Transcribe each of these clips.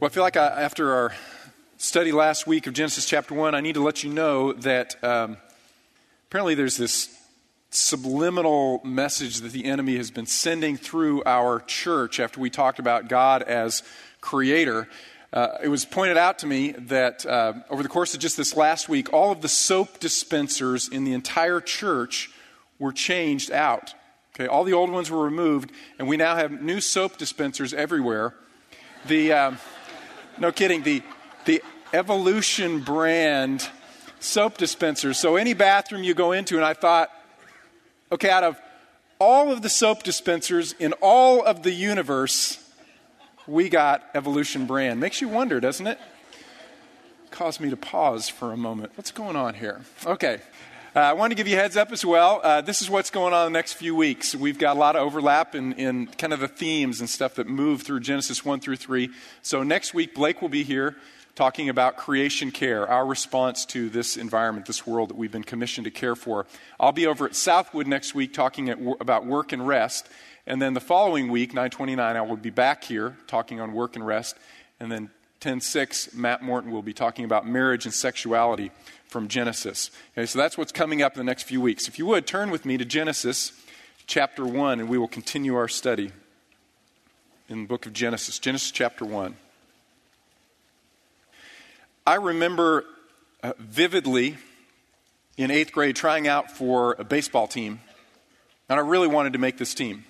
Well, I feel like I, after our study last week of Genesis chapter 1, I need to let you know that um, apparently there's this subliminal message that the enemy has been sending through our church after we talked about God as creator. Uh, it was pointed out to me that uh, over the course of just this last week, all of the soap dispensers in the entire church were changed out. Okay, all the old ones were removed, and we now have new soap dispensers everywhere. The um, no kidding, the the Evolution brand soap dispensers. So any bathroom you go into, and I thought, okay, out of all of the soap dispensers in all of the universe, we got Evolution brand. Makes you wonder, doesn't it? Caused me to pause for a moment. What's going on here? Okay. Uh, I want to give you heads up as well. Uh, this is what's going on the next few weeks. We've got a lot of overlap in, in kind of the themes and stuff that move through Genesis 1 through 3. So next week, Blake will be here talking about creation care, our response to this environment, this world that we've been commissioned to care for. I'll be over at Southwood next week talking at, about work and rest. And then the following week, 929, I will be back here talking on work and rest. And then 10.6, Matt Morton will be talking about marriage and sexuality from Genesis. Okay, so that's what's coming up in the next few weeks. If you would, turn with me to Genesis chapter 1, and we will continue our study in the book of Genesis. Genesis chapter 1. I remember uh, vividly in eighth grade trying out for a baseball team, and I really wanted to make this team.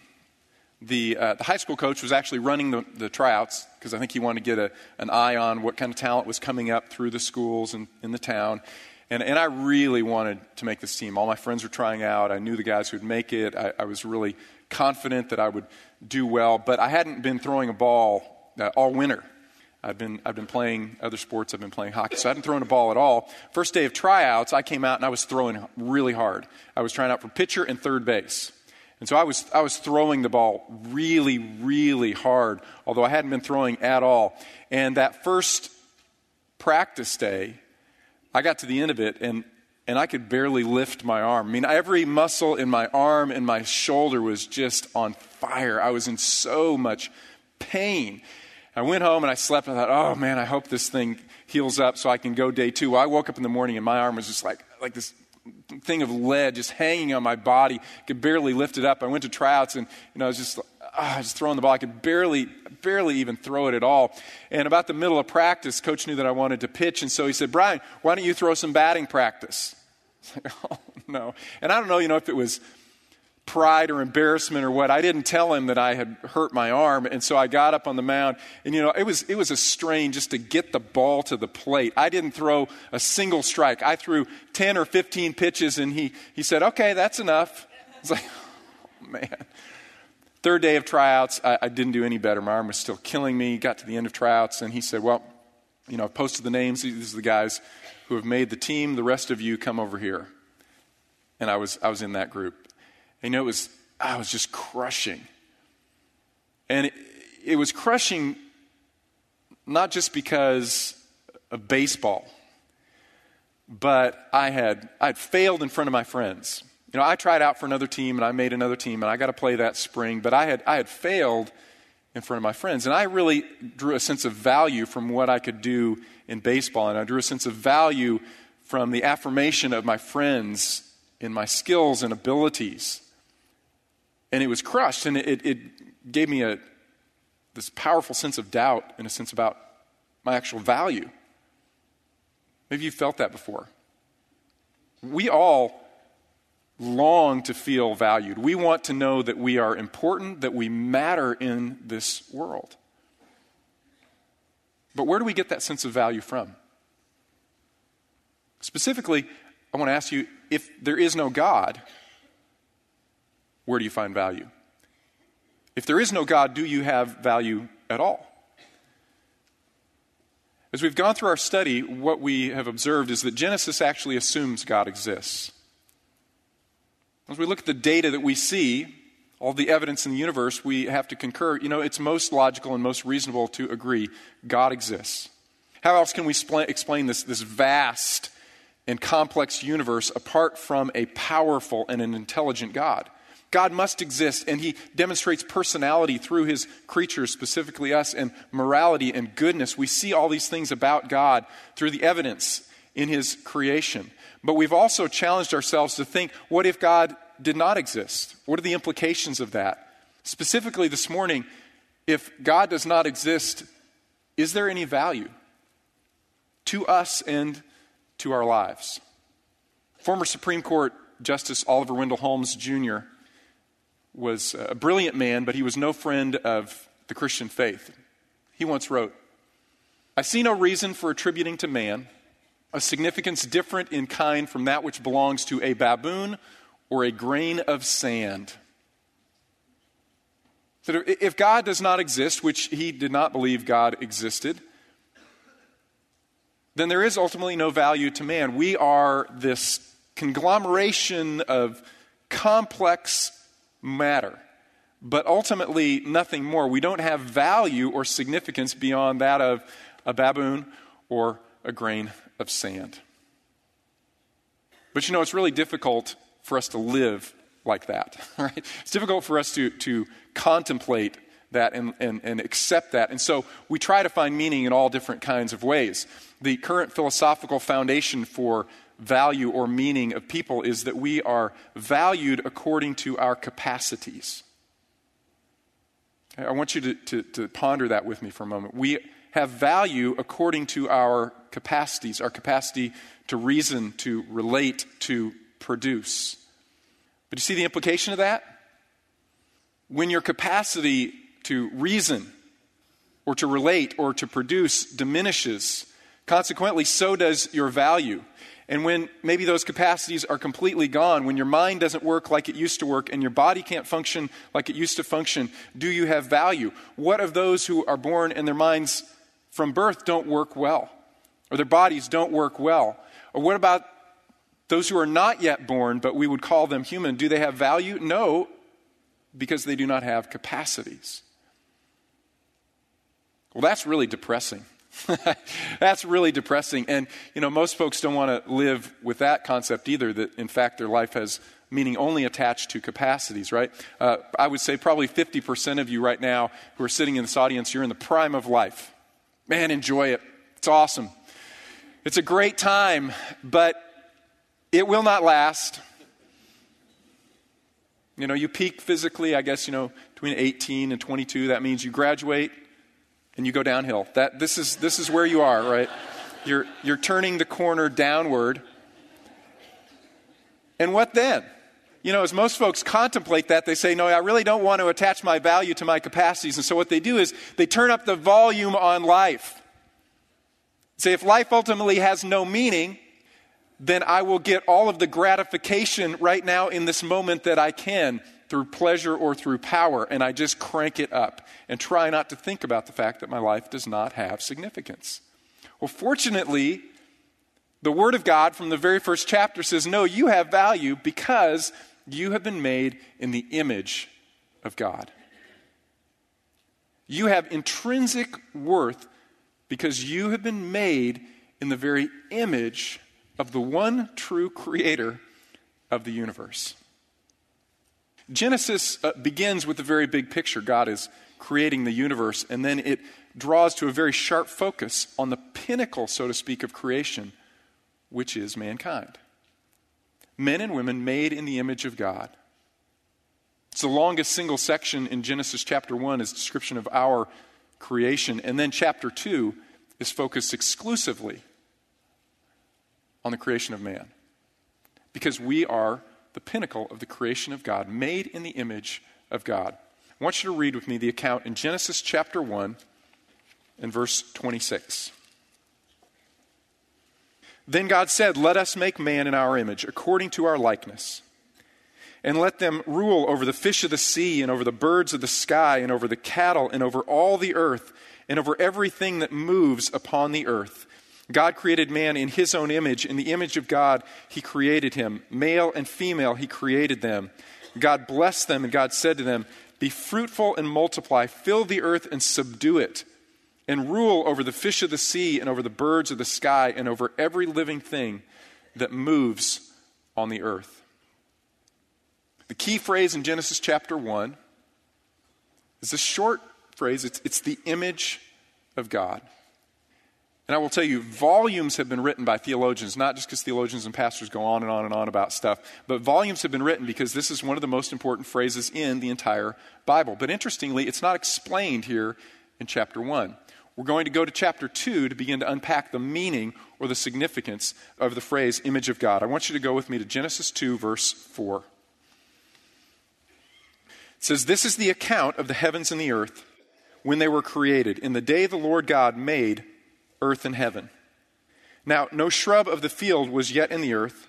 The, uh, the high school coach was actually running the, the tryouts because I think he wanted to get a, an eye on what kind of talent was coming up through the schools and in the town. And, and I really wanted to make this team. All my friends were trying out. I knew the guys who would make it. I, I was really confident that I would do well, but I hadn't been throwing a ball uh, all winter. I've been, I've been playing other sports. I've been playing hockey. So I hadn't thrown a ball at all. First day of tryouts, I came out and I was throwing really hard. I was trying out for pitcher and third base. And so I was, I was throwing the ball really, really hard, although I hadn't been throwing at all. And that first practice day, I got to the end of it and, and I could barely lift my arm. I mean, every muscle in my arm and my shoulder was just on fire. I was in so much pain. I went home and I slept. And I thought, oh man, I hope this thing heals up so I can go day two. Well, I woke up in the morning and my arm was just like, like this thing of lead just hanging on my body. Could barely lift it up. I went to tryouts and you know I was just Ah, I was throwing the ball. I could barely barely even throw it at all. And about the middle of practice, coach knew that I wanted to pitch, and so he said, "Brian, why don't you throw some batting practice?" Like, oh no! And I don't know, you know, if it was pride or embarrassment or what. I didn't tell him that I had hurt my arm, and so I got up on the mound, and you know, it was it was a strain just to get the ball to the plate. I didn't throw a single strike. I threw 10 or 15 pitches and he he said, "Okay, that's enough." It's like, oh, man. Third day of tryouts, I, I didn't do any better. My arm was still killing me. Got to the end of tryouts, and he said, "Well, you know, I've posted the names. These are the guys who have made the team. The rest of you come over here." And I was I was in that group. You know, it was, I was just crushing. And it, it was crushing not just because of baseball, but I had, I had failed in front of my friends. You know, I tried out for another team and I made another team and I got to play that spring, but I had, I had failed in front of my friends. And I really drew a sense of value from what I could do in baseball. And I drew a sense of value from the affirmation of my friends in my skills and abilities and it was crushed, and it, it gave me a, this powerful sense of doubt and a sense about my actual value. Maybe you felt that before. We all long to feel valued. We want to know that we are important, that we matter in this world. But where do we get that sense of value from? Specifically, I want to ask you if there is no God, where do you find value? If there is no God, do you have value at all? As we've gone through our study, what we have observed is that Genesis actually assumes God exists. As we look at the data that we see, all the evidence in the universe, we have to concur, you know, it's most logical and most reasonable to agree God exists. How else can we explain this, this vast and complex universe apart from a powerful and an intelligent God? God must exist, and He demonstrates personality through His creatures, specifically us, and morality and goodness. We see all these things about God through the evidence in His creation. But we've also challenged ourselves to think what if God did not exist? What are the implications of that? Specifically, this morning, if God does not exist, is there any value to us and to our lives? Former Supreme Court Justice Oliver Wendell Holmes Jr. was a brilliant man, but he was no friend of the Christian faith. He once wrote, I see no reason for attributing to man a significance different in kind from that which belongs to a baboon or a grain of sand. So if God does not exist, which he did not believe God existed, then there is ultimately no value to man. We are this conglomeration of complex matter, but ultimately nothing more. We don't have value or significance beyond that of a baboon or a grain of sand. But you know, it's really difficult for us to live like that, right? It's difficult for us to, to contemplate that and, and, and accept that. And so we try to find meaning in all different kinds of ways. The current philosophical foundation for value or meaning of people is that we are valued according to our capacities. I want you to, to, to ponder that with me for a moment. We have value according to our capacities, our capacity to reason, to relate, to produce. But you see the implication of that? When your capacity to reason or to relate or to produce diminishes, consequently, so does your value. And when maybe those capacities are completely gone, when your mind doesn't work like it used to work and your body can't function like it used to function, do you have value? What of those who are born and their minds from birth don't work well, or their bodies don't work well? Or what about those who are not yet born, but we would call them human? Do they have value? No, because they do not have capacities. Well, that's really depressing. That's really depressing. And, you know, most folks don't want to live with that concept either, that in fact their life has meaning only attached to capacities, right? Uh, I would say probably 50% of you right now who are sitting in this audience, you're in the prime of life. Man, enjoy it. It's awesome. It's a great time, but it will not last. You know, you peak physically, I guess, you know, between 18 and 22. That means you graduate, and you go downhill. That, this, is, this is where you are, right? You're, you're turning the corner downward. And what then? You know, as most folks contemplate that, they say, No, I really don't want to attach my value to my capacities. And so what they do is they turn up the volume on life. Say, if life ultimately has no meaning, then I will get all of the gratification right now in this moment that I can through pleasure or through power, and I just crank it up and try not to think about the fact that my life does not have significance. Well, fortunately, the Word of God from the very first chapter says, No, you have value because you have been made in the image of God. You have intrinsic worth because you have been made in the very image of the one true creator of the universe. Genesis uh, begins with a very big picture. God is creating the universe, and then it draws to a very sharp focus on the pinnacle, so to speak, of creation, which is mankind. Men and women made in the image of God. It's the longest single section in Genesis chapter 1 is description of our creation, and then chapter 2 is focused exclusively on the creation of man. Because we are the pinnacle of the creation of God, made in the image of God. I want you to read with me the account in Genesis chapter 1 and verse 26. Then God said, Let us make man in our image, according to our likeness, and let them rule over the fish of the sea, and over the birds of the sky, and over the cattle, and over all the earth, and over everything that moves upon the earth. God created man in his own image. In the image of God, he created him. Male and female, he created them. God blessed them, and God said to them, Be fruitful and multiply, fill the earth and subdue it, and rule over the fish of the sea, and over the birds of the sky, and over every living thing that moves on the earth. The key phrase in Genesis chapter 1 is a short phrase it's, it's the image of God. And I will tell you, volumes have been written by theologians, not just because theologians and pastors go on and on and on about stuff, but volumes have been written because this is one of the most important phrases in the entire Bible. But interestingly, it's not explained here in chapter 1. We're going to go to chapter 2 to begin to unpack the meaning or the significance of the phrase image of God. I want you to go with me to Genesis 2, verse 4. It says, This is the account of the heavens and the earth when they were created, in the day the Lord God made earth and heaven. Now, no shrub of the field was yet in the earth,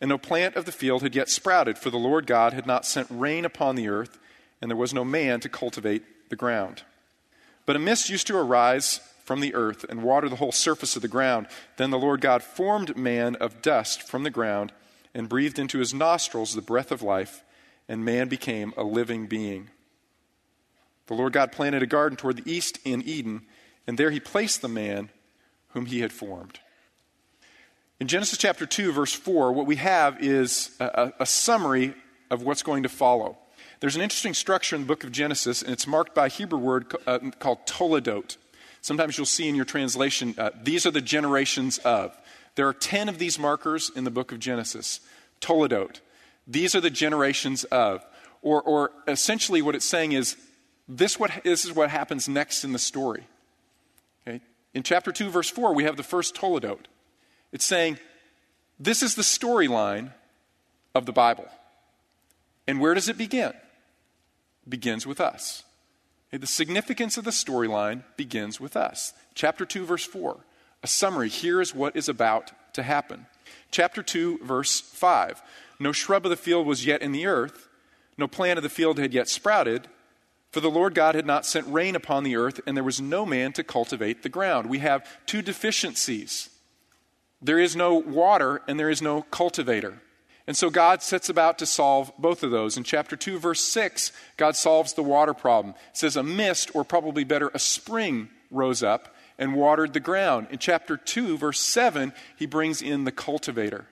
and no plant of the field had yet sprouted, for the Lord God had not sent rain upon the earth, and there was no man to cultivate the ground. But a mist used to arise from the earth and water the whole surface of the ground. Then the Lord God formed man of dust from the ground and breathed into his nostrils the breath of life, and man became a living being. The Lord God planted a garden toward the east in Eden, and there he placed the man whom he had formed. In Genesis chapter 2, verse 4, what we have is a, a, summary of what's going to follow. There's an interesting structure in the book of Genesis, and it's marked by a Hebrew word uh, called toledot. Sometimes you'll see in your translation, uh, these are the generations of. There are 10 of these markers in the book of Genesis. Toledot. These are the generations of. Or, or essentially, what it's saying is this, what, this is what happens next in the story. Okay? In chapter 2, verse 4, we have the first Toledot. It's saying, this is the storyline of the Bible. And where does it begin? Begins with us. The significance of the storyline begins with us. Chapter 2, verse 4, a summary. Here is what is about to happen. Chapter 2, verse 5. No shrub of the field was yet in the earth, no plant of the field had yet sprouted, for the Lord God had not sent rain upon the earth, and there was no man to cultivate the ground. We have two deficiencies there is no water, and there is no cultivator. And so God sets about to solve both of those. In chapter 2, verse 6, God solves the water problem. It says, A mist, or probably better, a spring rose up and watered the ground. In chapter 2, verse 7, he brings in the cultivator.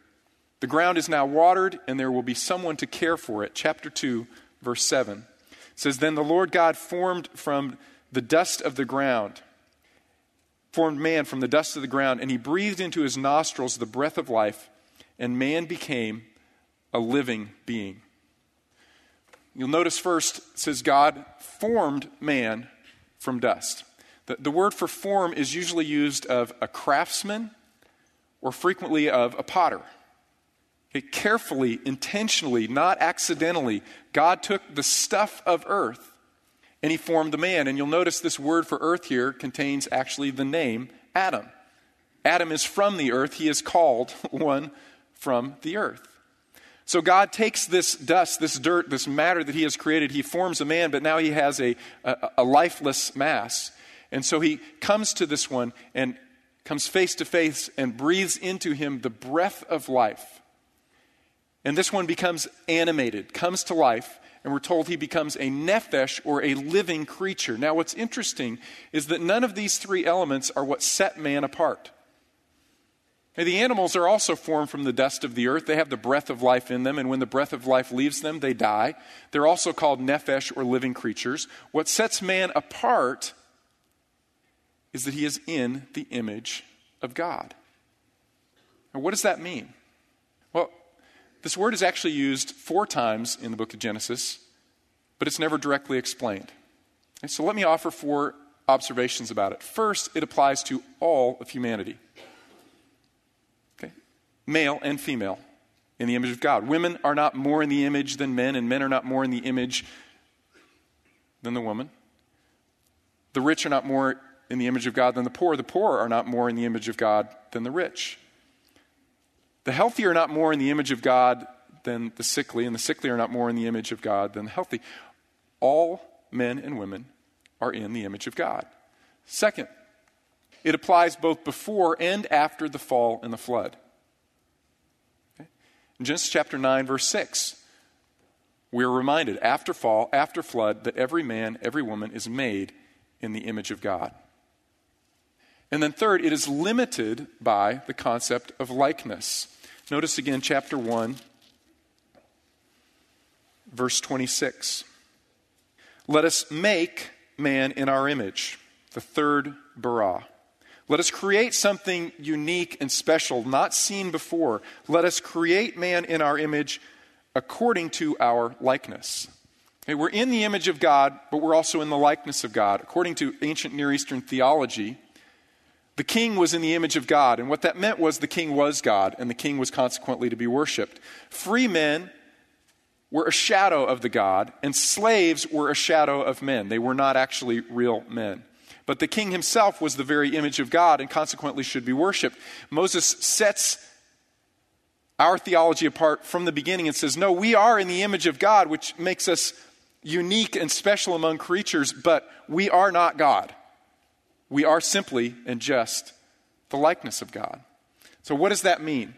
The ground is now watered, and there will be someone to care for it. Chapter 2, verse 7 says, Then the Lord God formed from the dust of the ground, formed man from the dust of the ground, and he breathed into his nostrils the breath of life, and man became a living being. You'll notice first, it says, God formed man from dust. The, the word for form is usually used of a craftsman or frequently of a potter. Okay, carefully, intentionally, not accidentally, God took the stuff of earth and he formed the man. And you'll notice this word for earth here contains actually the name Adam. Adam is from the earth, he is called one from the earth. So God takes this dust, this dirt, this matter that he has created, he forms a man, but now he has a, a, a lifeless mass. And so he comes to this one and comes face to face and breathes into him the breath of life. And this one becomes animated, comes to life, and we're told he becomes a nephesh or a living creature. Now, what's interesting is that none of these three elements are what set man apart. Now, the animals are also formed from the dust of the earth. They have the breath of life in them, and when the breath of life leaves them, they die. They're also called nephesh or living creatures. What sets man apart is that he is in the image of God. Now, what does that mean? Well, this word is actually used four times in the book of Genesis, but it's never directly explained. And so let me offer four observations about it. First, it applies to all of humanity? Male and female in the image of God. Women are not more in the image than men, and men are not more in the image than the woman. The rich are not more in the image of God than the poor. The poor are not more in the image of God than the rich. The healthy are not more in the image of God than the sickly, and the sickly are not more in the image of God than the healthy. All men and women are in the image of God. Second, it applies both before and after the fall and the flood. In Genesis chapter 9, verse 6, we are reminded after fall, after flood, that every man, every woman is made in the image of God. And then, third, it is limited by the concept of likeness. Notice again, chapter 1, verse 26. Let us make man in our image, the third bara. Let us create something unique and special, not seen before. Let us create man in our image according to our likeness. Okay, we're in the image of God, but we're also in the likeness of God. According to ancient Near Eastern theology, the king was in the image of God, and what that meant was the king was God, and the king was consequently to be worshiped. Free men were a shadow of the God, and slaves were a shadow of men. They were not actually real men. But the king himself was the very image of God and consequently should be worshiped. Moses sets our theology apart from the beginning and says, No, we are in the image of God, which makes us unique and special among creatures, but we are not God. We are simply and just the likeness of God. So, what does that mean?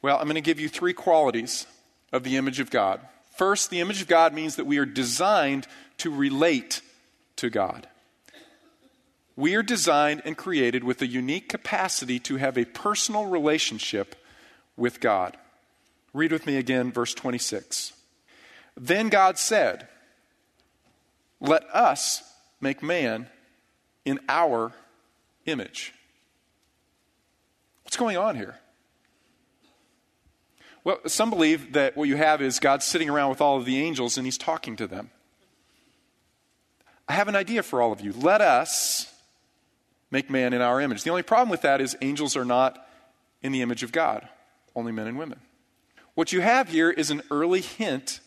Well, I'm going to give you three qualities of the image of God. First, the image of God means that we are designed to relate to God. We are designed and created with a unique capacity to have a personal relationship with God. Read with me again, verse 26. Then God said, Let us make man in our image. What's going on here? Well, some believe that what you have is God sitting around with all of the angels and he's talking to them. I have an idea for all of you. Let us make man in our image. The only problem with that is angels are not in the image of God, only men and women. What you have here is an early hint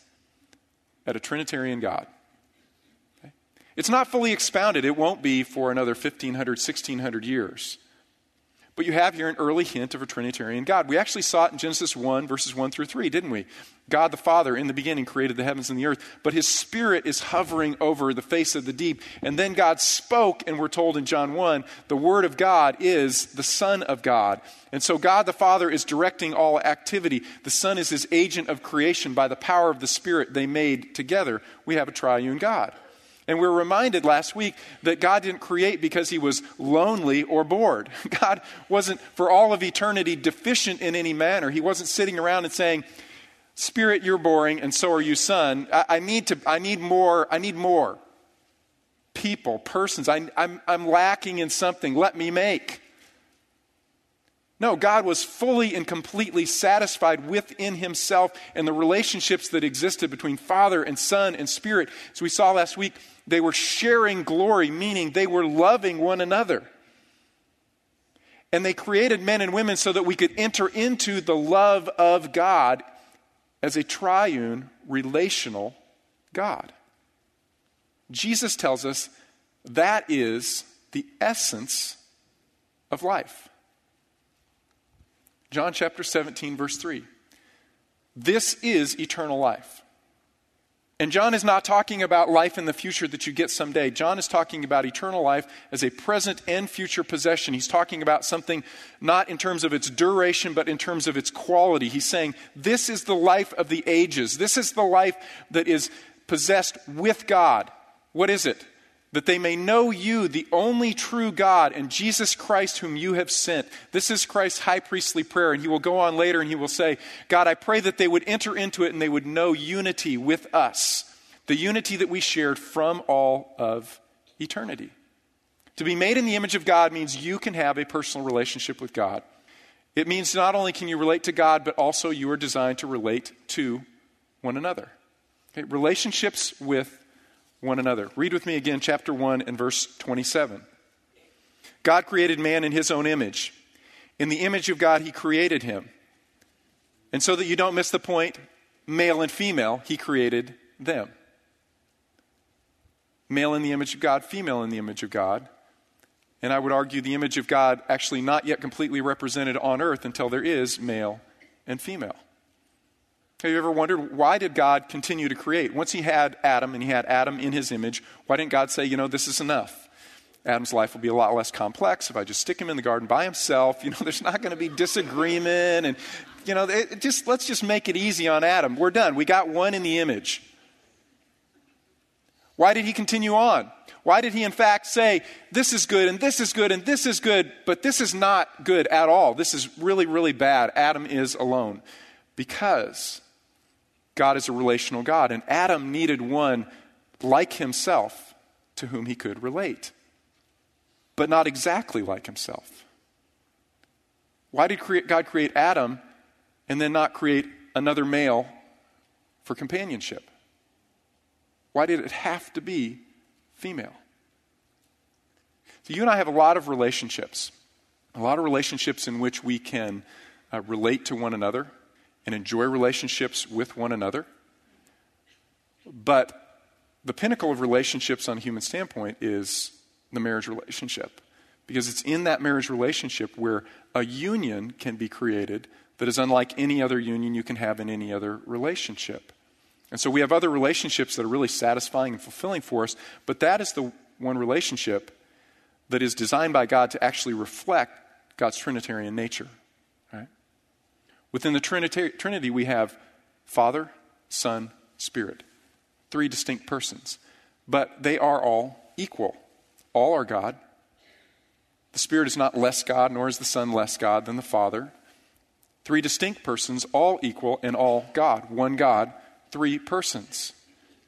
at a Trinitarian God. Okay? It's not fully expounded, it won't be for another 1500, 1600 years. But you have here an early hint of a Trinitarian God. We actually saw it in Genesis 1, verses 1 through 3, didn't we? God the Father in the beginning created the heavens and the earth, but his Spirit is hovering over the face of the deep. And then God spoke, and we're told in John 1, the Word of God is the Son of God. And so God the Father is directing all activity. The Son is his agent of creation by the power of the Spirit they made together. We have a triune God. And we are reminded last week that God didn't create because he was lonely or bored. God wasn't, for all of eternity, deficient in any manner. He wasn't sitting around and saying, Spirit, you're boring, and so are you, son. I, I need, to, I need more. I need more. People, persons. I, I'm, I'm lacking in something. Let me make. No, God was fully and completely satisfied within himself and the relationships that existed between Father and Son and Spirit. As we saw last week, they were sharing glory, meaning they were loving one another. And they created men and women so that we could enter into the love of God as a triune, relational God. Jesus tells us that is the essence of life. John chapter 17, verse 3. This is eternal life. And John is not talking about life in the future that you get someday. John is talking about eternal life as a present and future possession. He's talking about something not in terms of its duration, but in terms of its quality. He's saying, This is the life of the ages. This is the life that is possessed with God. What is it? That they may know you, the only true God, and Jesus Christ, whom you have sent. This is Christ's high priestly prayer. And he will go on later and he will say, God, I pray that they would enter into it and they would know unity with us, the unity that we shared from all of eternity. To be made in the image of God means you can have a personal relationship with God. It means not only can you relate to God, but also you are designed to relate to one another. Okay? Relationships with one another. Read with me again, chapter 1 and verse 27. God created man in his own image. In the image of God, he created him. And so that you don't miss the point, male and female, he created them. Male in the image of God, female in the image of God. And I would argue the image of God actually not yet completely represented on earth until there is male and female. Have you ever wondered why did God continue to create? Once he had Adam and he had Adam in his image, why didn't God say, you know, this is enough? Adam's life will be a lot less complex if I just stick him in the garden by himself. You know, there's not going to be disagreement and you know, it, just let's just make it easy on Adam. We're done. We got one in the image. Why did he continue on? Why did he, in fact, say, this is good and this is good and this is good, but this is not good at all? This is really, really bad. Adam is alone. Because God is a relational God, and Adam needed one like himself to whom he could relate, but not exactly like himself. Why did God create Adam and then not create another male for companionship? Why did it have to be female? So, you and I have a lot of relationships, a lot of relationships in which we can uh, relate to one another and enjoy relationships with one another. But the pinnacle of relationships on a human standpoint is the marriage relationship. Because it's in that marriage relationship where a union can be created that is unlike any other union you can have in any other relationship. And so we have other relationships that are really satisfying and fulfilling for us, but that is the one relationship that is designed by God to actually reflect God's Trinitarian nature. Within the Trinity, we have Father, Son, Spirit. Three distinct persons. But they are all equal. All are God. The Spirit is not less God, nor is the Son less God than the Father. Three distinct persons, all equal and all God. One God, three persons.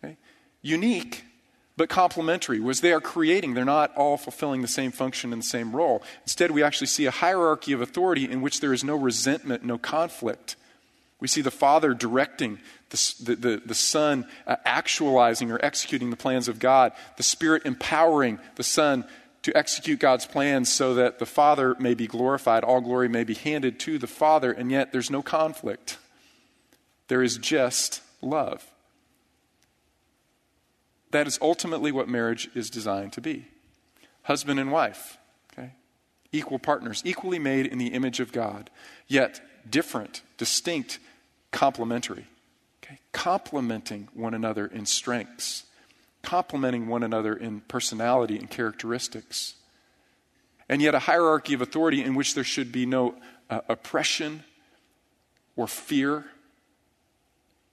Okay? Unique, but complementary, was they are creating. They're not all fulfilling the same function and the same role. Instead, we actually see a hierarchy of authority in which there is no resentment, no conflict. We see the Father directing, the, the, the, Son uh, actualizing or executing the plans of God, the Spirit empowering the Son to execute God's plans so that the Father may be glorified, all glory may be handed to the Father, and yet there's no conflict. There is just love. That is ultimately what marriage is designed to be husband and wife, okay? Equal partners, equally made in the image of God, yet different, distinct, complementary. Okay? Complementing one another in strengths complementing one another in personality and characteristics. And yet, a hierarchy of authority in which there should be no uh, oppression or fear,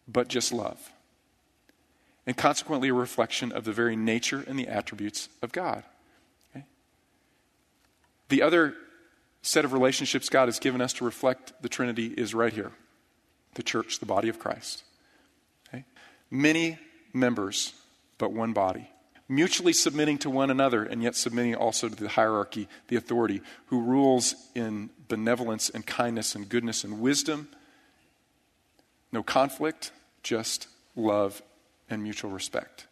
but just love. And consequently, a reflection of the very nature and the attributes of God. Okay? The other set of relationships God has given us to reflect the Trinity is right here the church, the body of Christ. Okay? Many members but one body, mutually submitting to one another and yet submitting also to the hierarchy, the authority, who rules in benevolence and kindness and goodness and wisdom. No conflict, just love and mutual respect.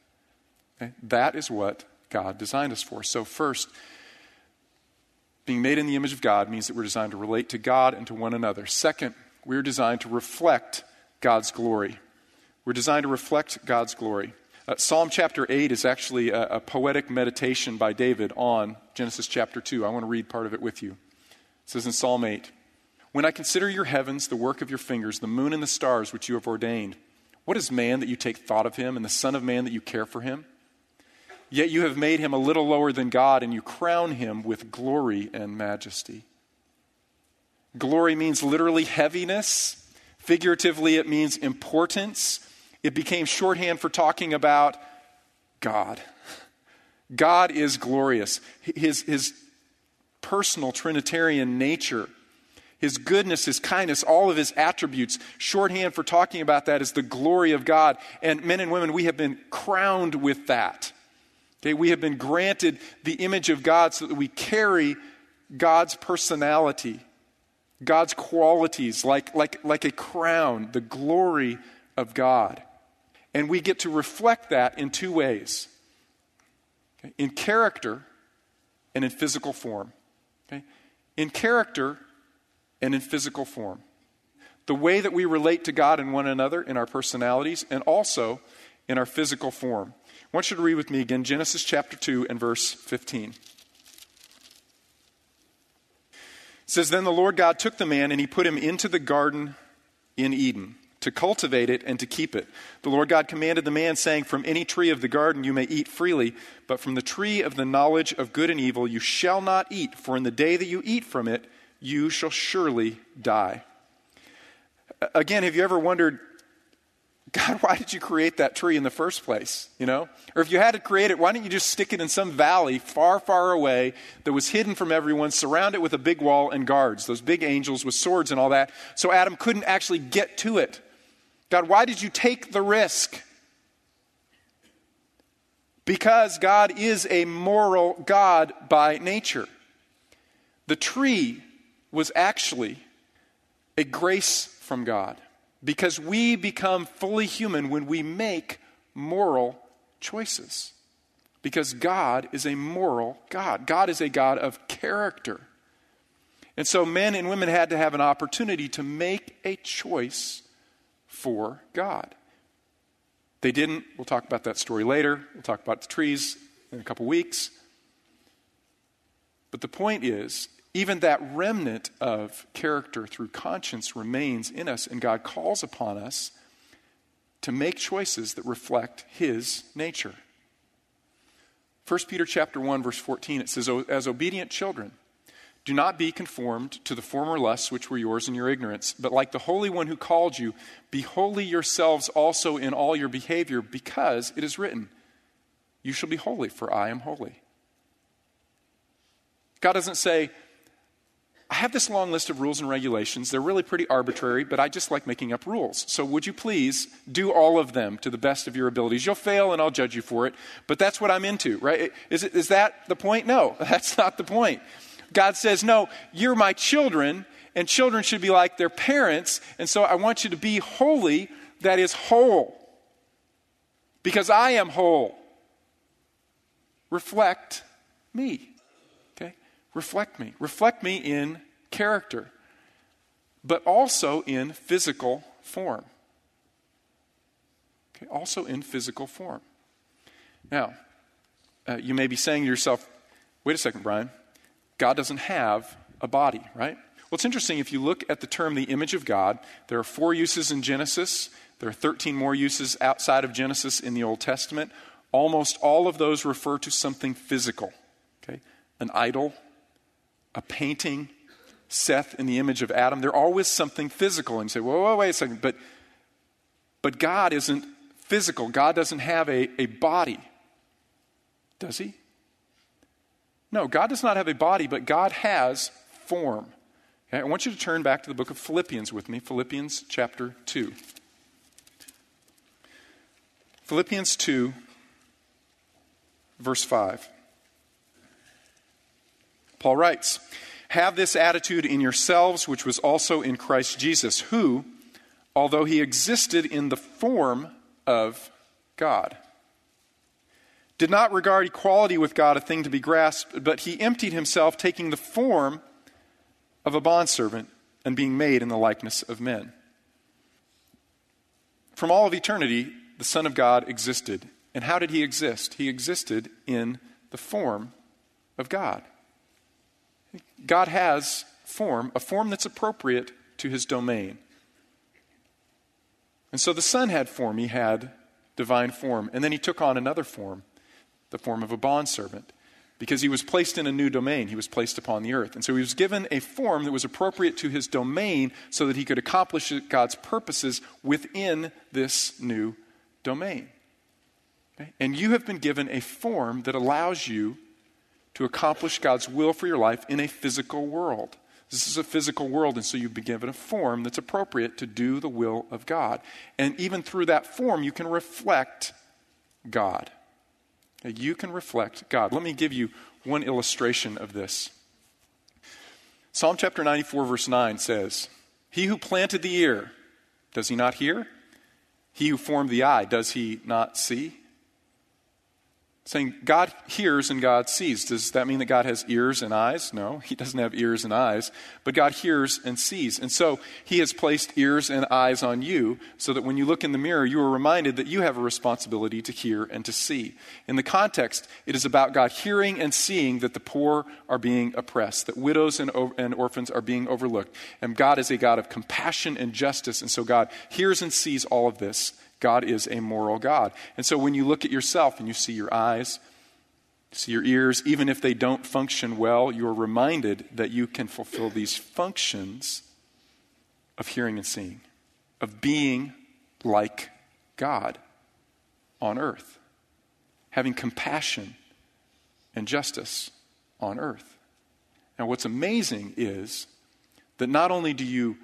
Okay? That is what God designed us for. So, first, being made in the image of God means that we're designed to relate to God and to one another. Second, we're designed to reflect God's glory. We're designed to reflect God's glory. Uh, Psalm chapter 8 is actually a, a, poetic meditation by David on Genesis chapter 2. I want to read part of it with you. It says in Psalm 8 When I consider your heavens, the work of your fingers, the moon and the stars which you have ordained, what is man that you take thought of him, and the Son of Man that you care for him? Yet you have made him a little lower than God, and you crown him with glory and majesty. Glory means literally heaviness, figuratively, it means importance. It became shorthand for talking about God. God is glorious. His, his personal Trinitarian nature, His goodness, His kindness, all of His attributes, shorthand for talking about that is the glory of God. And men and women, we have been crowned with that. Okay, we have been granted the image of God so that we carry God's personality, God's qualities, like, like, like a crown, the glory of God. And we get to reflect that in two ways okay? in character and in physical form. Okay? In character and in physical form. The way that we relate to God and one another in our personalities and also in our physical form. I want you to read with me again Genesis chapter 2 and verse 15. It says, Then the Lord God took the man and he put him into the garden in Eden to cultivate it and to keep it. The Lord God commanded the man, saying, From any tree of the garden you may eat freely, but from the tree of the knowledge of good and evil you shall not eat, for in the day that you eat from it, you shall surely die. Again, have you ever wondered, God, why did you create that tree in the first place? You know? Or if you had to create it, why didn't you just stick it in some valley far, far away that was hidden from everyone, surround it with a big wall and guards, those big angels with swords and all that, so Adam couldn't actually get to it? God, why did you take the risk? Because God is a moral God by nature. The tree was actually a grace from God because we become fully human when we make moral choices. Because God is a moral God, God is a God of character. And so men and women had to have an opportunity to make a choice for God. They didn't. We'll talk about that story later. We'll talk about the trees in a couple weeks. But the point is, even that remnant of character through conscience remains in us, and God calls upon us to make choices that reflect His nature. 1 Peter chapter 1 verse 14 it says as obedient children do not be conformed to the former lusts which were yours in your ignorance, but like the Holy One who called you, be holy yourselves also in all your behavior, because it is written, You shall be holy, for I am holy. God doesn't say, I have this long list of rules and regulations. They're really pretty arbitrary, but I just like making up rules. So would you please do all of them to the best of your abilities? You'll fail and I'll judge you for it, but that's what I'm into, right? Is, it, is that the point? No, that's not the point. God says, No, you're my children, and children should be like their parents, and so I want you to be holy, that is whole. Because I am whole. Reflect me. Reflect me. Reflect me in character, but also in physical form. Okay? Also in physical form. Now, uh, you may be saying to yourself, wait a second, Brian. God doesn't have a body, right? Well, it's interesting if you look at the term the image of God, there are four uses in Genesis, there are 13 more uses outside of Genesis in the Old Testament. Almost all of those refer to something physical, okay? An idol, a painting, Seth in the image of Adam. They're always something physical. And you say, whoa, whoa, wait a second. But, but God isn't physical. God doesn't have a, a body. Does he? No, God does not have a body, but God has form. Okay, I want you to turn back to the book of Philippians with me, Philippians chapter 2. Philippians 2, verse 5. Paul writes, Have this attitude in yourselves, which was also in Christ Jesus, who, although he existed in the form of God, did not regard equality with God a thing to be grasped, but he emptied himself, taking the form of a bondservant and being made in the likeness of men. From all of eternity, the Son of God existed. And how did he exist? He existed in the form of God. God has form, a form that's appropriate to his domain. And so the Son had form, he had divine form, and then he took on another form the form of a bondservant because he was placed in a new domain. He was placed upon the earth. And so he was given a form that was appropriate to his domain so that he could accomplish God's purposes within this new domain. Okay? And you have been given a form that allows you to accomplish God's will for your life in a physical world. This is a physical world, and so you've been given a form that's appropriate to do the will of God. And even through that form, you can reflect God you can reflect God. Let me give you one illustration of this. Psalm chapter 94, verse 9 says, He who planted the ear, does he not hear? He who formed the eye, does he not see? Saying God hears and God sees. Does that mean that God has ears and eyes? No, he doesn't have ears and eyes, but God hears and sees. And so he has placed ears and eyes on you so that when you look in the mirror, you are reminded that you have a responsibility to hear and to see. In the context, it is about God hearing and seeing that the poor are being oppressed, that widows and, and orphans are being overlooked. And God is a God of compassion and justice. And so God hears and sees all of this. God is a moral God. And so when you look at yourself and you see your eyes, see your ears, even if they don't function well, you're reminded that you can fulfill these functions of hearing and seeing, of being like God on earth, having compassion and justice on earth. Now, what's amazing is that not only do you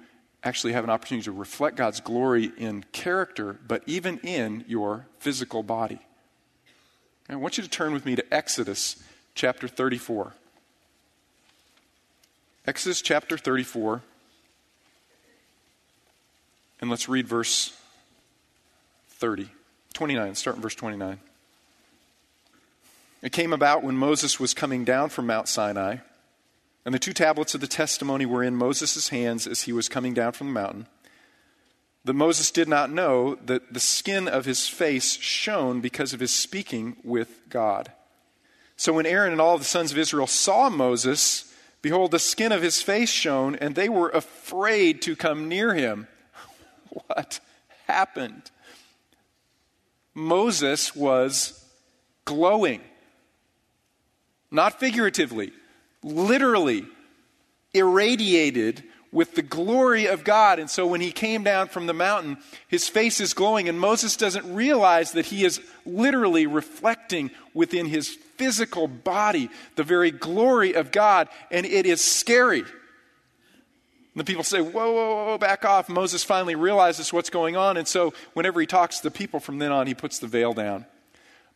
actually have an opportunity to reflect God's glory in character, but even in your physical body. I want you to turn with me to Exodus chapter 34. Exodus chapter 34. And let's read verse 30. 29. Start in verse 29. It came about when Moses was coming down from Mount Sinai, and the two tablets of the testimony were in Moses' hands as he was coming down from the mountain, that Moses did not know that the skin of his face shone because of his speaking with God. So when Aaron and all the sons of Israel saw Moses, behold, the skin of his face shone, and they were afraid to come near him. What happened? Moses was glowing. Not figuratively, literally irradiated with the glory of God. And so when he came down from the mountain, his face is glowing, and Moses doesn't realize that he is literally reflecting within his physical body the very glory of God, and it is scary. And the people say, whoa, whoa, whoa, back off. Moses finally realizes what's going on, and so whenever he talks to the people from then on, he puts the veil down.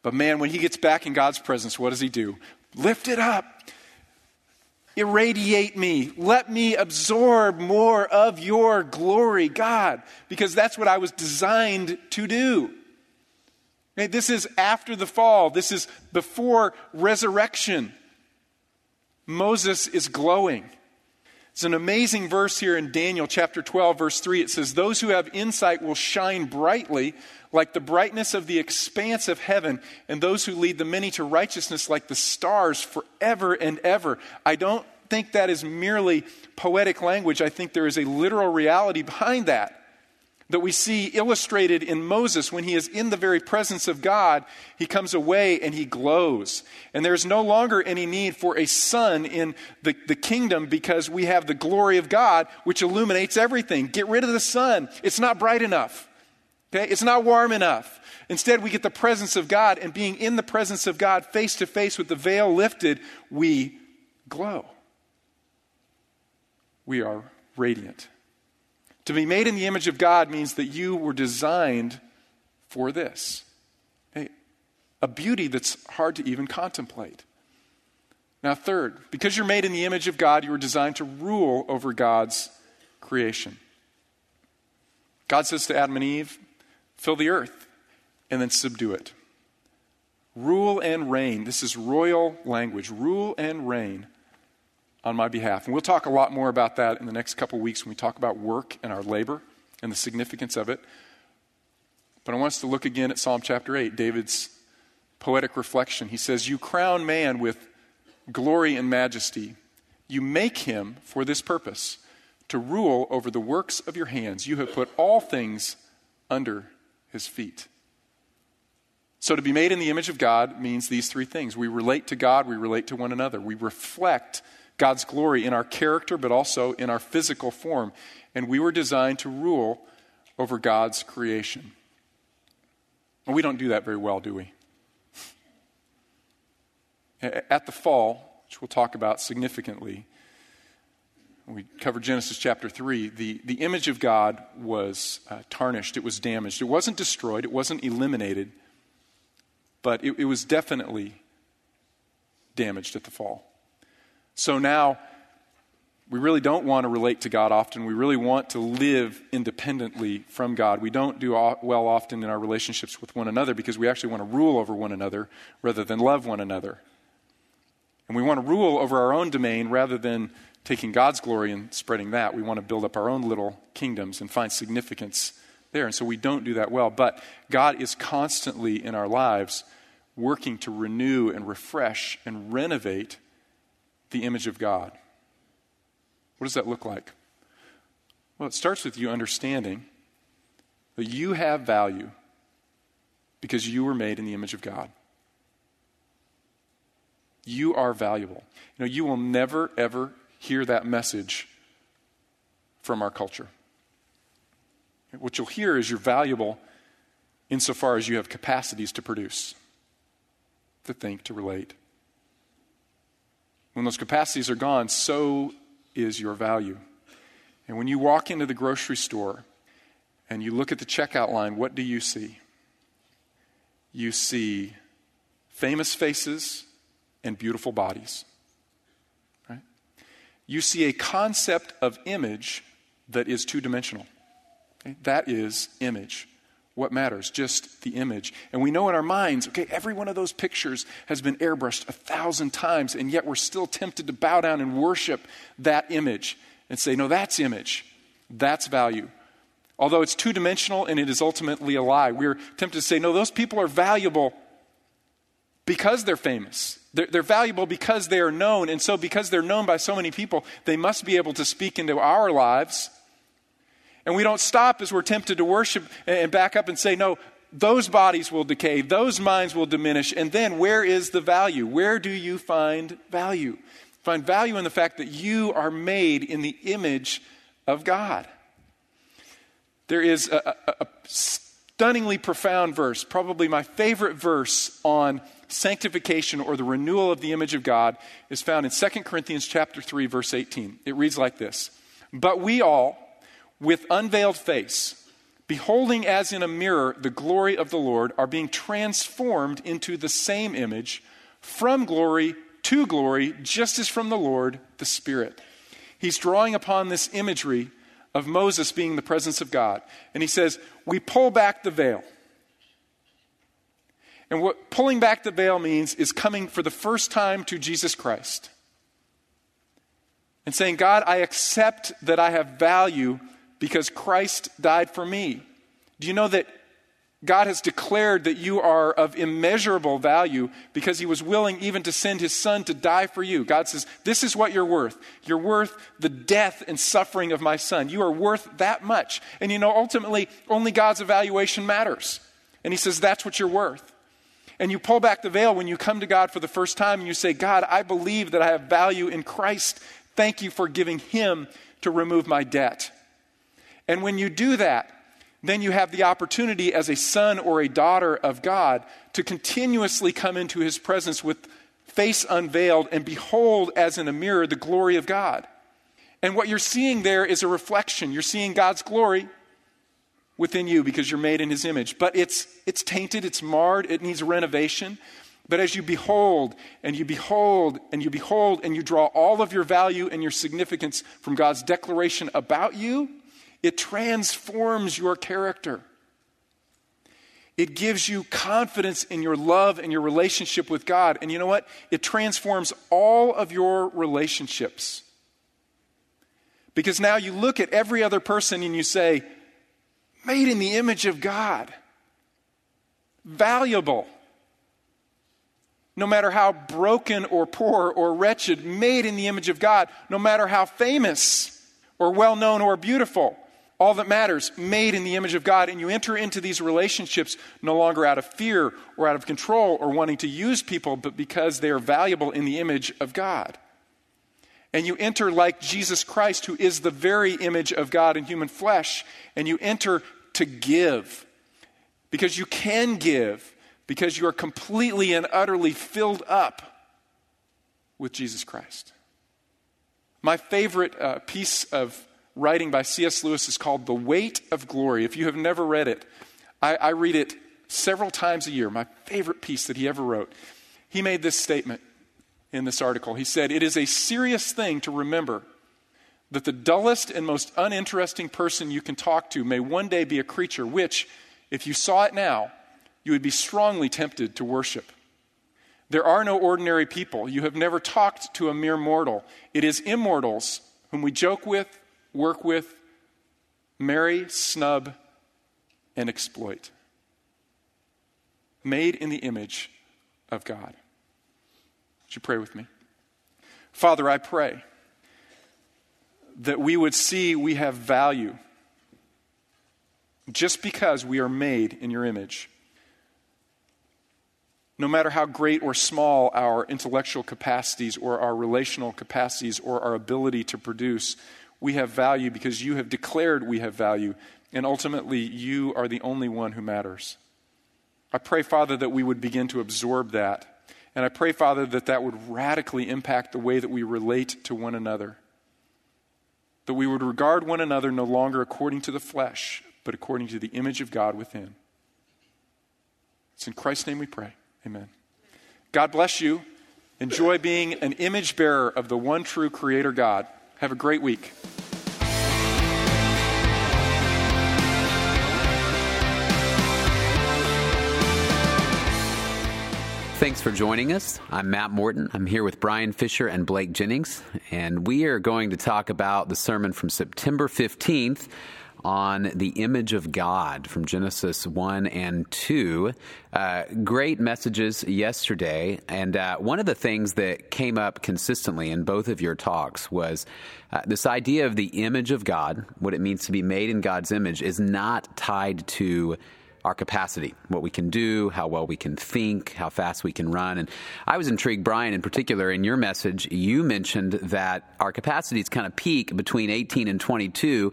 But man, when he gets back in God's presence, what does he do? Lift it up irradiate me. Let me absorb more of your glory, God, because that's what I was designed to do. This is after the fall, this is before resurrection. Moses is glowing. It's an amazing verse here in Daniel chapter 12, verse 3. It says, Those who have insight will shine brightly like the brightness of the expanse of heaven, and those who lead the many to righteousness like the stars forever and ever. I don't think that is merely poetic language. I think there is a literal reality behind that that we see illustrated in Moses when he is in the very presence of God. He comes away and he glows. And there's no longer any need for a sun in the, the kingdom because we have the glory of God which illuminates everything. Get rid of the sun, it's not bright enough. Okay? It's not warm enough. Instead, we get the presence of God, and being in the presence of God face to face with the veil lifted, we glow. We are radiant. To be made in the image of God means that you were designed for this a, a beauty that's hard to even contemplate. Now, third, because you're made in the image of God, you were designed to rule over God's creation. God says to Adam and Eve, fill the earth and then subdue it. Rule and reign. This is royal language. Rule and reign on my behalf. And we'll talk a lot more about that in the next couple weeks when we talk about work and our labor and the significance of it. But I want us to look again at Psalm chapter 8, David's poetic reflection. He says, You crown man with glory and majesty. You make him for this purpose, to rule over the works of your hands. You have put all things under his feet. So, to be made in the image of God means these three things. We relate to God, we relate to one another, we reflect God's glory in our character, but also in our physical form. And we were designed to rule over God's creation. And we don't do that very well, do we? At the fall, which we'll talk about significantly, we covered Genesis chapter 3, the, the image of God was uh, tarnished, it was damaged. It wasn't destroyed, it wasn't eliminated, but it, it was definitely damaged at the fall. So now, we really don't want to relate to God often. We really want to live independently from God. We don't do well often in our relationships with one another because we actually want to rule over one another rather than love one another. And we want to rule over our own domain rather than taking God's glory and spreading that. We want to build up our own little kingdoms and find significance there. And so we don't do that well. But God is constantly in our lives working to renew and refresh and renovate the image of God. What does that look like? Well, it starts with you understanding that you have value because you were made in the image of God. You are valuable. You know, you will never, ever hear that message from our culture. What you'll hear is you're valuable insofar as you have capacities to produce, to think, to relate. When those capacities are gone, so is your value. And when you walk into the grocery store and you look at the checkout line, what do you see? You see famous faces and beautiful bodies. Right? You see a concept of image that is two dimensional. Okay? That is image. What matters? Just the image. And we know in our minds, okay, every one of those pictures has been airbrushed a thousand times, and yet we're still tempted to bow down and worship that image and say, no, that's image. That's value. Although it's two dimensional and it is ultimately a lie, we're tempted to say, no, those people are valuable because they're famous. They're, they're, valuable because they are known. And so, because they're known by so many people, they must be able to speak into our lives. And we don't stop as we're tempted to worship and back up and say, no, those bodies will decay, those minds will diminish. And then, where is the value? Where do you find value? Find value in the fact that you are made in the image of God. There is a, a, a stunningly profound verse, probably my favorite verse on sanctification or the renewal of the image of God is found in 2 Corinthians chapter 3 verse 18. It reads like this: "But we all with unveiled face, beholding as in a mirror the glory of the Lord, are being transformed into the same image from glory to glory, just as from the Lord the Spirit." He's drawing upon this imagery of Moses being the presence of God. And he says, We pull back the veil. And what pulling back the veil means is coming for the first time to Jesus Christ and saying, God, I accept that I have value because Christ died for me. Do you know that God has declared that you are of immeasurable value because he was willing even to send his son to die for you. God says, This is what you're worth. You're worth the death and suffering of my son. You are worth that much. And you know, ultimately, only God's evaluation matters. And he says, That's what you're worth. And you pull back the veil when you come to God for the first time and you say, God, I believe that I have value in Christ. Thank you for giving him to remove my debt. And when you do that, then you have the opportunity as a son or a daughter of God to continuously come into his presence with face unveiled and behold as in a mirror the glory of God. And what you're seeing there is a reflection. You're seeing God's glory within you because you're made in his image. But it's, it's tainted, it's marred, it needs renovation. But as you behold and you behold and you behold and you draw all of your value and your significance from God's declaration about you, it transforms your character. It gives you confidence in your love and your relationship with God. And you know what? It transforms all of your relationships. Because now you look at every other person and you say, made in the image of God, valuable. No matter how broken or poor or wretched, made in the image of God, no matter how famous or well known or beautiful all that matters, made in the image of God. And you enter into these relationships no longer out of fear or out of control or wanting to use people, but because they are valuable in the image of God. And you enter like Jesus Christ, who is the very image of God in human flesh, and you enter to give. Because you can give, because you are completely and utterly filled up with Jesus Christ. My favorite uh, piece of writing by C.S. Lewis is called The Weight of Glory. If you have never read it, I, I read it several times a year. My favorite piece that he ever wrote. He made this statement in this article. He said, It is a serious thing to remember that the dullest and most uninteresting person you can talk to may one day be a creature which, if you saw it now, you would be strongly tempted to worship. There are no ordinary people. You have never talked to a mere mortal. It is immortals whom we joke with, work with, marry, snub, and exploit. Made in the image of God. Would you pray with me? Father, I pray that we would see we have value just because we are made in your image. No matter how great or small our intellectual capacities or our relational capacities or our ability to produce, we have value because you have declared we have value, and ultimately you are the only one who matters. I pray, Father, that we would begin to absorb that. And I pray, Father, that that would radically impact the way that we relate to one another. that we would regard one another no longer according to the flesh, but according to the image of God within. It's in Christ's name we pray. Amen. God bless you. Enjoy being an image bearer of the one true Creator God. Have a great week. Thanks for joining us. I'm Matt Morton. I'm here with Brian Fisher and Blake Jennings, and we are going to talk about the sermon from September 15th on the image of God from Genesis 1 and 2. Uh, great messages yesterday. And uh, one of the things that came up consistently in both of your talks was uh, this idea of the image of God, what it means to be made in God's image, is not tied to our capacity, what we can do, how well we can think, how fast we can run. And I was intrigued, Brian, in particular, in your message, you mentioned that our capacities kind of peak between 18 and 22.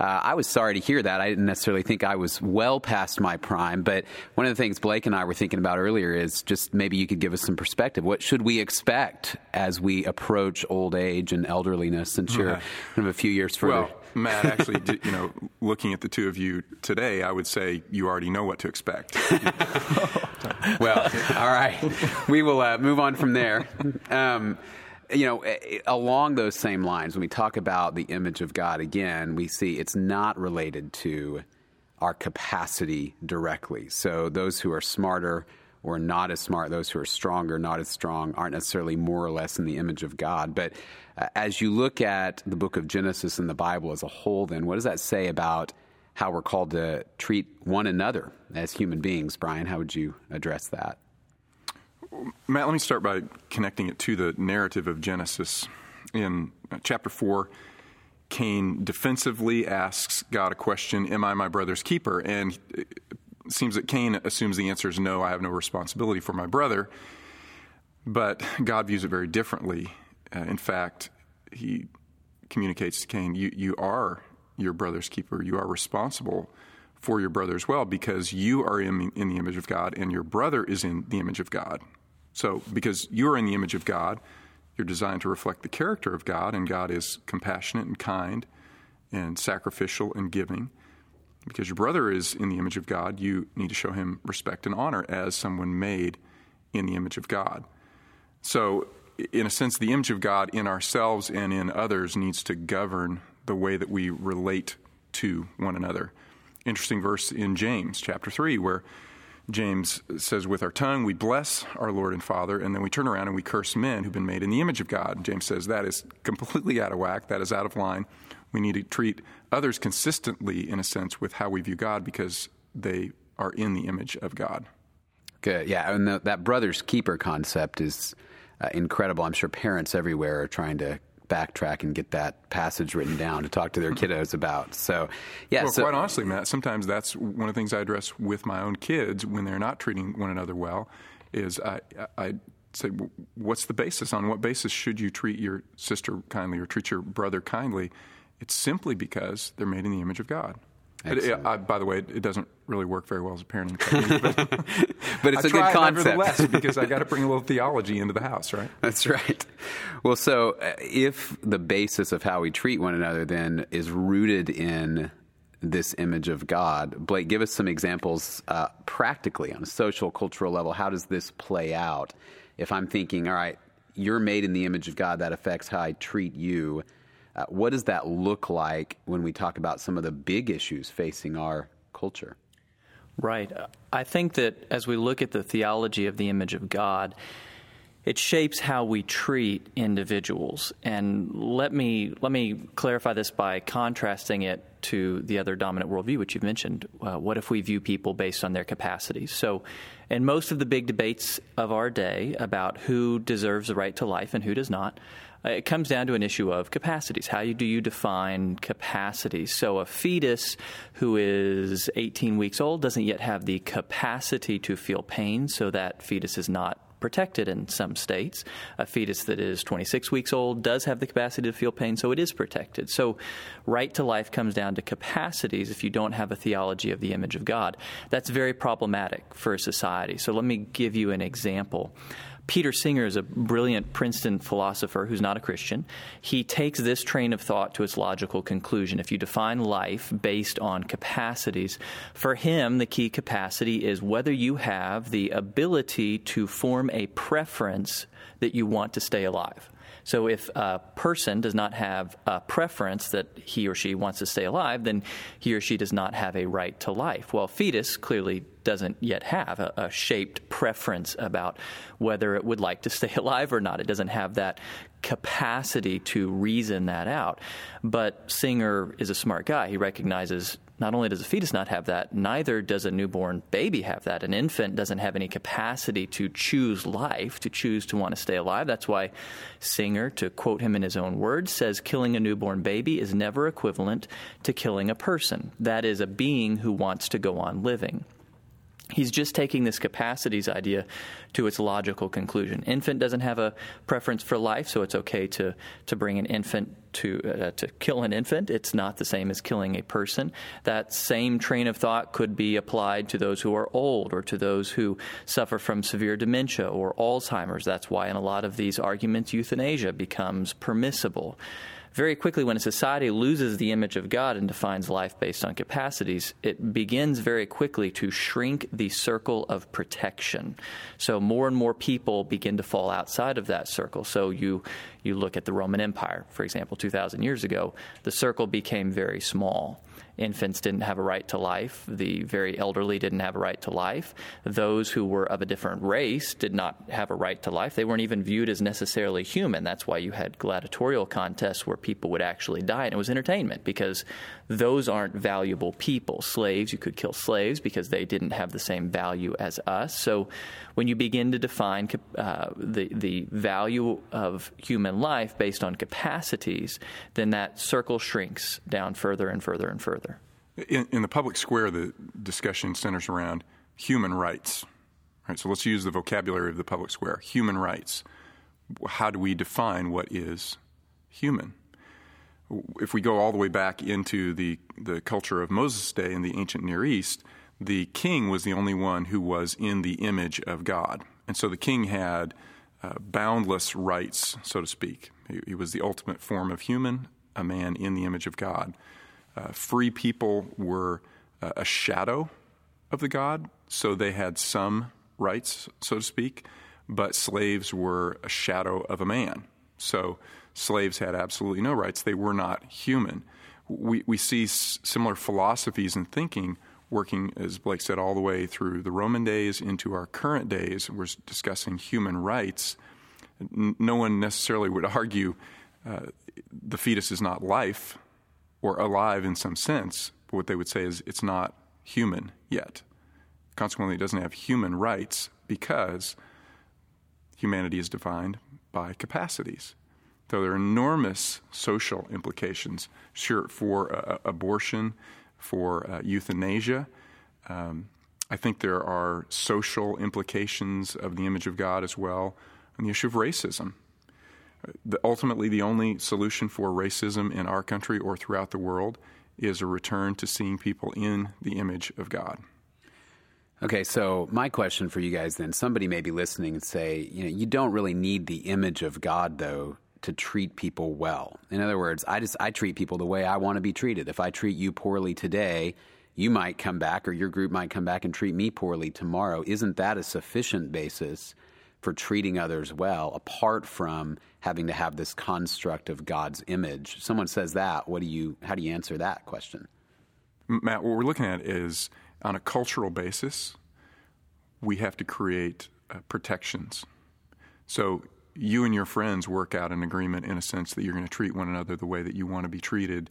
Uh, I was sorry to hear that. I didn't necessarily think I was well past my prime, but one of the things Blake and I were thinking about earlier is just maybe you could give us some perspective. What should we expect as we approach old age and elderliness since you're kind of a few years further? Well, Matt, actually, you know, looking at the two of you today, I would say you already know what to expect. well, all right. We will uh, move on from there. Um, you know, along those same lines, when we talk about the image of God, again, we see it's not related to our capacity directly. So those who are smarter or not as smart, those who are stronger, not as strong, aren't necessarily more or less in the image of God. But uh, as you look at the book of Genesis and the Bible as a whole, then what does that say about how we're called to treat one another as human beings? Brian, how would you address that? Matt, let me start by connecting it to the narrative of Genesis. In uh, chapter 4, Cain defensively asks God a question Am I my brother's keeper? And it seems that Cain assumes the answer is no, I have no responsibility for my brother. But God views it very differently. Uh, in fact, he communicates to Cain, you, you are your brother's keeper. You are responsible for your brother as well because you are in, in the image of God and your brother is in the image of God. So, because you're in the image of God, you're designed to reflect the character of God, and God is compassionate and kind and sacrificial and giving. Because your brother is in the image of God, you need to show him respect and honor as someone made in the image of God. So, in a sense, the image of God in ourselves and in others needs to govern the way that we relate to one another. Interesting verse in James chapter 3 where James says, With our tongue we bless our Lord and Father, and then we turn around and we curse men who've been made in the image of God. James says that is completely out of whack, that is out of line. We need to treat others consistently, in a sense, with how we view God because they are in the image of God. Good. Yeah. And the, that brother's keeper concept is uh, incredible. I'm sure parents everywhere are trying to backtrack and get that passage written down to talk to their hmm. kiddos about. So, yeah. Well, so, quite honestly, Matt, sometimes that's one of the things I address with my own kids when they're not treating one another well. Is I, I say, what's the basis? On what basis should you treat your sister kindly or treat your brother kindly? It's simply because they're made in the image of God. It, I, by the way, it doesn't really work very well as a parenting technique, but, but it's I a good concept. nevertheless because I got to bring a little theology into the house, right? That's right. Well, so uh, if the basis of how we treat one another then is rooted in this image of God, Blake, give us some examples uh, practically on a social, cultural level. How does this play out? If I'm thinking, all right, you're made in the image of God, that affects how I treat you uh, what does that look like when we talk about some of the big issues facing our culture? Right. I think that as we look at the theology of the image of God, it shapes how we treat individuals. And let me let me clarify this by contrasting it to the other dominant worldview, which you've mentioned. Uh, what if we view people based on their capacities? So, in most of the big debates of our day about who deserves the right to life and who does not, Uh, it comes down to an issue of capacities. How do you define capacity? So, a fetus who is 18 weeks old doesn't yet have the capacity to feel pain, so that fetus is not protected in some states. A fetus that is 26 weeks old does have the capacity to feel pain, so it is protected. So, right to life comes down to capacities if you don't have a theology of the image of God. That's very problematic for society. So, let me give you an example Peter Singer is a brilliant Princeton philosopher who's not a Christian. He takes this train of thought to its logical conclusion. If you define life based on capacities, for him, the key capacity is whether you have the ability to form a preference that you want to stay alive. So if a person does not have a preference that he or she wants to stay alive, then he or she does not have a right to life. Well, fetus clearly doesn't yet have a, a, shaped preference about whether it would like to stay alive or not. It doesn't have that capacity to reason that out. But Singer is a smart guy. He recognizes not only does a fetus not have that, neither does a newborn baby have that. An infant doesn't have any capacity to choose life, to choose to want to stay alive. That's why Singer, to quote him in his own words, says killing a newborn baby is never equivalent to killing a person. That is, a being who wants to go on living. He's just taking this capacities idea to its logical conclusion. Infant doesn't have a preference for life, so it's okay to, to bring an infant to, uh, to kill an infant. It's not the same as killing a person. That same train of thought could be applied to those who are old or to those who suffer from severe dementia or Alzheimer's. That's why in a lot of these arguments, euthanasia becomes permissible very quickly, when a society loses the image of God and defines life based on capacities, it begins very quickly to shrink the circle of protection. So more and more people begin to fall outside of that circle. So you you look at the Roman Empire, for example, 2,000 years ago, the circle became very small infants didn't have a right to life. The very elderly didn't have a right to life. Those who were of a different race did not have a right to life. They weren't even viewed as necessarily human. That's why you had gladiatorial contests where people would actually die, and it was entertainment because those aren't valuable people. Slaves, you could kill slaves because they didn't have the same value as us. So when you begin to define uh, the, the value of human life based on capacities, then that circle shrinks down further and further and further. In, in the public square, the discussion centers around human rights. Right, so let's use the vocabulary of the public square human rights. How do we define what is human? If we go all the way back into the, the culture of Moses' day in the ancient Near East, the king was the only one who was in the image of God. And so the king had uh, boundless rights, so to speak. He, he, was the ultimate form of human, a man in the image of God. Uh, free people were uh, a shadow of the God, so they had some rights, so to speak, but slaves were a shadow of a man. So slaves had absolutely no rights. They were not human. We, we see s- similar philosophies and thinking working, as Blake said, all the way through the Roman days into our current days. We're discussing human rights. No one necessarily would argue uh, the fetus is not life or alive in some sense, but what they would say is it's not human yet. Consequently, it doesn't have human rights because humanity is defined by capacities. So there are enormous social implications, sure, for uh, abortion, for uh, euthanasia. Um, I think there are social implications of the image of God as well on the issue of racism. The, ultimately, the only solution for racism in our country or throughout the world is a return to seeing people in the image of God. Okay, so my question for you guys then somebody may be listening and say, you know, you don't really need the image of God though to treat people well. In other words, I just I treat people the way I want to be treated. If I treat you poorly today, you might come back or your group might come back and treat me poorly tomorrow. Isn't that a sufficient basis for treating others well apart from having to have this construct of God's image? Someone says that, what do you how do you answer that question? Matt, what we're looking at is on a cultural basis, we have to create uh, protections. So you and your friends work out an agreement in a sense that you're going to treat one another the way that you want to be treated.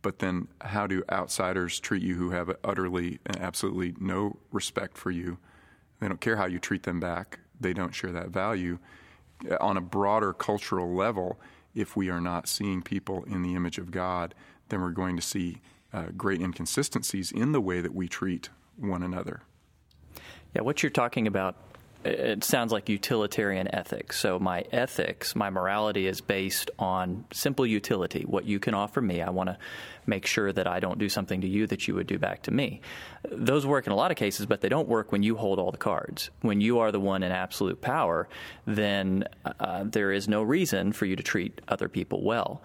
But then, how do outsiders treat you who have utterly and absolutely no respect for you? They don't care how you treat them back, they don't share that value. On a broader cultural level, if we are not seeing people in the image of God, then we're going to see uh, great inconsistencies in the way that we treat one another. Yeah, what you're talking about it sounds like utilitarian ethics. So my ethics, my morality is based on simple utility. What you can offer me, I want to make sure that I don't do something to you that you would do back to me. Those work in a lot of cases, but they don't work when you hold all the cards. When you are the one in absolute power, then uh, there is no reason for you to treat other people well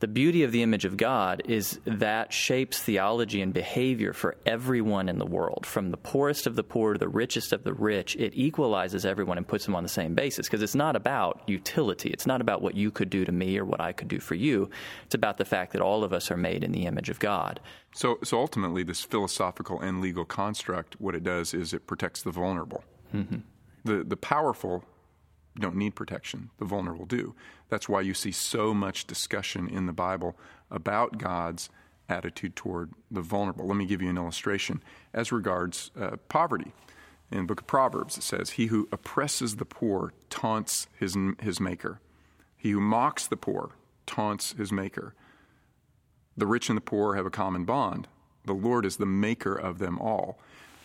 the beauty of the image of God is that shapes theology and behavior for everyone in the world, from the poorest of the poor to the richest of the rich. It equalizes everyone and puts them on the same basis because it's not about utility. It's not about what you could do to me or what I could do for you. It's about the fact that all of us are made in the image of God. So, so ultimately, this philosophical and legal construct, what it does is it protects the vulnerable. Mm-hmm. The, the powerful don't need protection, the vulnerable do. That's why you see so much discussion in the Bible about God's attitude toward the vulnerable. Let me give you an illustration as regards uh, poverty. In the book of Proverbs, it says, He who oppresses the poor taunts his, his maker. He who mocks the poor taunts his maker. The rich and the poor have a common bond. The Lord is the maker of them all.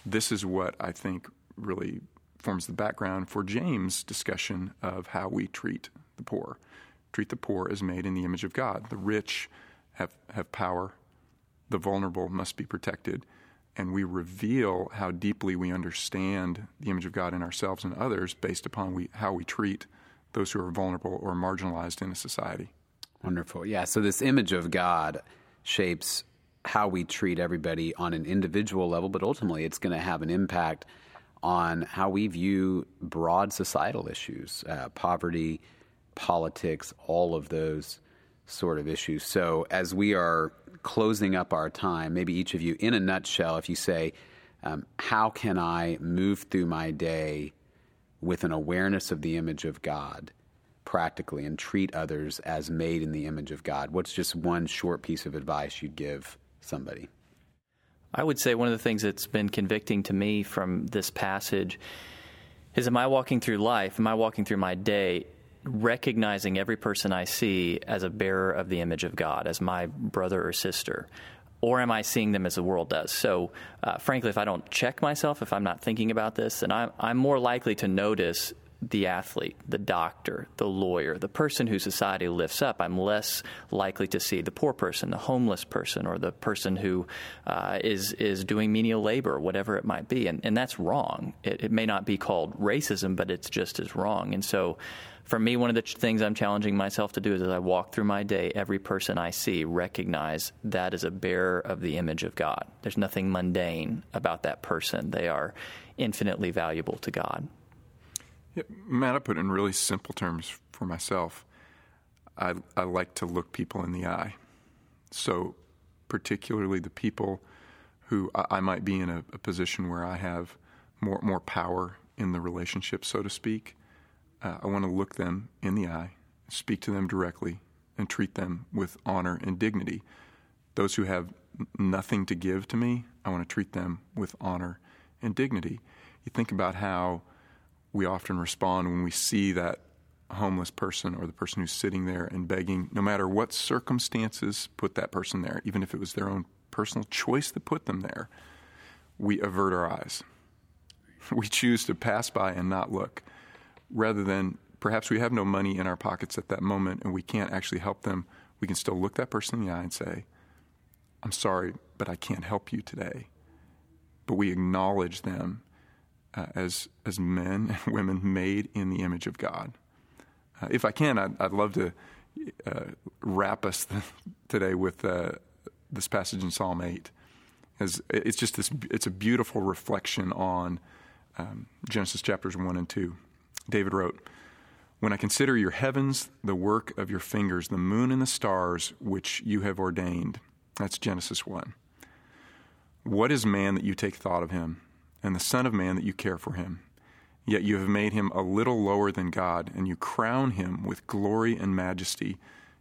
This is what I think really forms the background for James' discussion of how we treat the poor. Treat the poor as made in the image of God. The rich have, have power, the vulnerable must be protected, and we reveal how deeply we understand the image of God in ourselves and others based upon we, how we treat those who are vulnerable or marginalized in a society. Wonderful. Yeah, so this image of God shapes how we treat everybody on an individual level, but ultimately it's going to have an impact on how we view broad societal issues, uh, poverty, politics, all of those sort of issues. So, as we are closing up our time, maybe each of you, in a nutshell, if you say, um, How can I move through my day with an awareness of the image of God practically and treat others as made in the image of God? What's just one short piece of advice you'd give somebody? I would say one of the things that's been convicting to me from this passage is am I walking through life, am I walking through my day, recognizing every person I see as a bearer of the image of God, as my brother or sister? Or am I seeing them as the world does? So, uh, frankly, if I don't check myself, if I'm not thinking about this, then I'm, I'm more likely to notice the athlete, the doctor, the lawyer, the person who society lifts up, I'm less likely to see the poor person, the homeless person, or the person who uh, is is doing menial labor, whatever it might be. And, and that's wrong. It, it may not be called racism, but it's just as wrong. And so, for me, one of the things I'm challenging myself to do is as I walk through my day, every person I see recognize that is a bearer of the image of God. There's nothing mundane about that person. They are infinitely valuable to God. Yeah, Matt, I put it in really simple terms for myself. I, I like to look people in the eye. So, particularly the people who I, I might be in a, a, position where I have more, more power in the relationship, so to speak, uh, I want to look them in the eye, speak to them directly, and treat them with honor and dignity. Those who have nothing to give to me, I want to treat them with honor and dignity. You think about how we often respond when we see that homeless person or the person who's sitting there and begging, no matter what circumstances put that person there, even if it was their own personal choice that put them there, we avert our eyes. We choose to pass by and not look, rather than perhaps we have no money in our pockets at that moment and we can't actually help them. We can still look that person in the eye and say, I'm sorry, but I can't help you today. But we acknowledge them uh, as as men and women made in the image of God. Uh, if I can, I'd, I'd love to uh, wrap us today with uh, this passage in Psalm eight. As it's just this, it's a beautiful reflection on um, Genesis chapters one and two. David wrote. When I consider your heavens, the work of your fingers, the moon and the stars which you have ordained. That's Genesis 1. What is man that you take thought of him? And the Son of Man that you care for him. Yet you have made him a little lower than God, and you crown him with glory and majesty.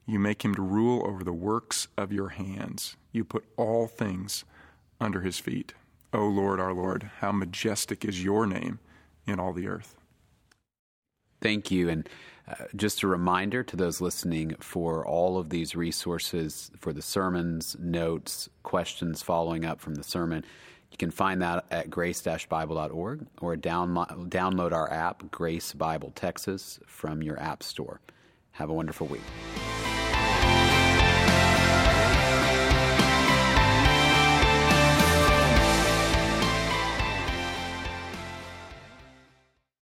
You make him to rule over the works of your hands. You put all things under his feet. O Lord, our Lord, how majestic is your name in all the earth. Thank you. And uh, just a reminder to those listening for all of these resources for the sermons, notes, questions following up from the sermon You can find that at grace-bible.org or down, download our app, Grace Bible Texas, from your app store. Have a wonderful week.